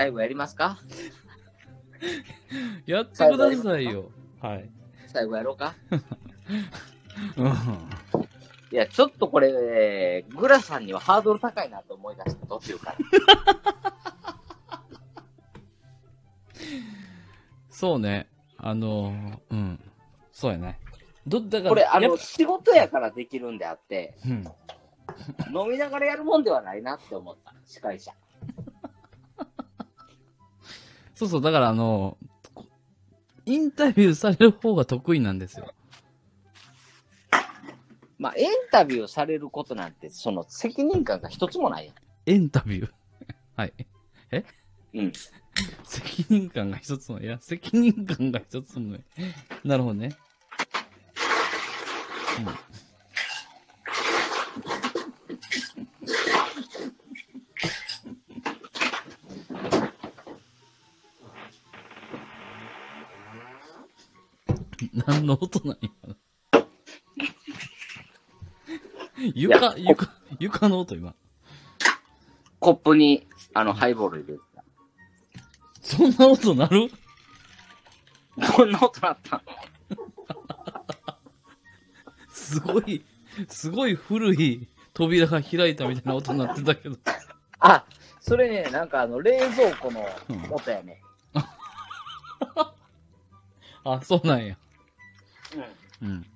最後やりますか？やってくださいよ。はい。最後やろうか？うん。いや、ちょっとこれ、グラさんにはハードル高いなと思い出した途中から。そうね。あのー、うん。そうやね。ど、だから、これ、あの、仕事やからできるんであって、うん。飲みながらやるもんではないなって思った、司会者。そうそう、だからあの、こインタビューされる方が得意なんですよ。まあ、インタビューされることなんて、その責任感が一つもないやん。エンタビュー？はい。うん。責任感が一つも、いや、責任感が一つもね。なるほどね。うん。何の音なん今の。床、床、床の音今。コップに、あの、ハイボール入れてそんな音なる？た。こんな音なった。すごい、すごい古い扉が開いたみたいな音になってたけど。あ、それね、なんかあの、冷蔵庫の音やね。あ、そうなんや。うん。うん。